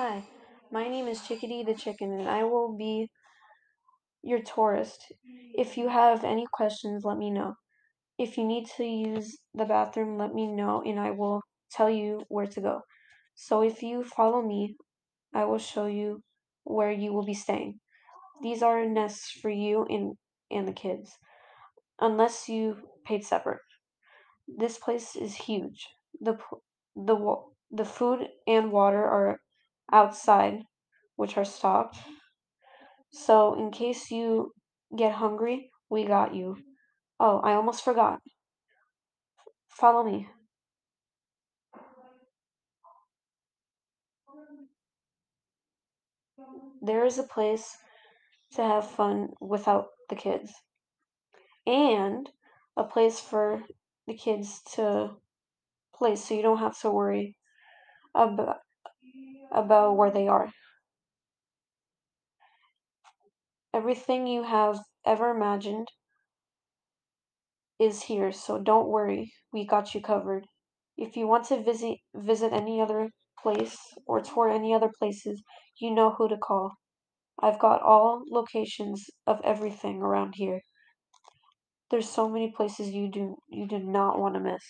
Hi, my name is Chickadee the Chicken, and I will be your tourist. If you have any questions, let me know. If you need to use the bathroom, let me know, and I will tell you where to go. So if you follow me, I will show you where you will be staying. These are nests for you and, and the kids, unless you paid separate. This place is huge. The, the, the food and water are outside, which are stocked. So, in case you get hungry, we got you. Oh, I almost forgot. Follow me. There is a place to have fun without the kids, and a place for the kids to play so you don't have to worry about, about where they are. Everything you have ever imagined is here, so don't worry. We got you covered. If you want to visit visit any other place or tour any other places, you know who to call. I've got all locations of everything around here. There's so many places you do you do not want to miss.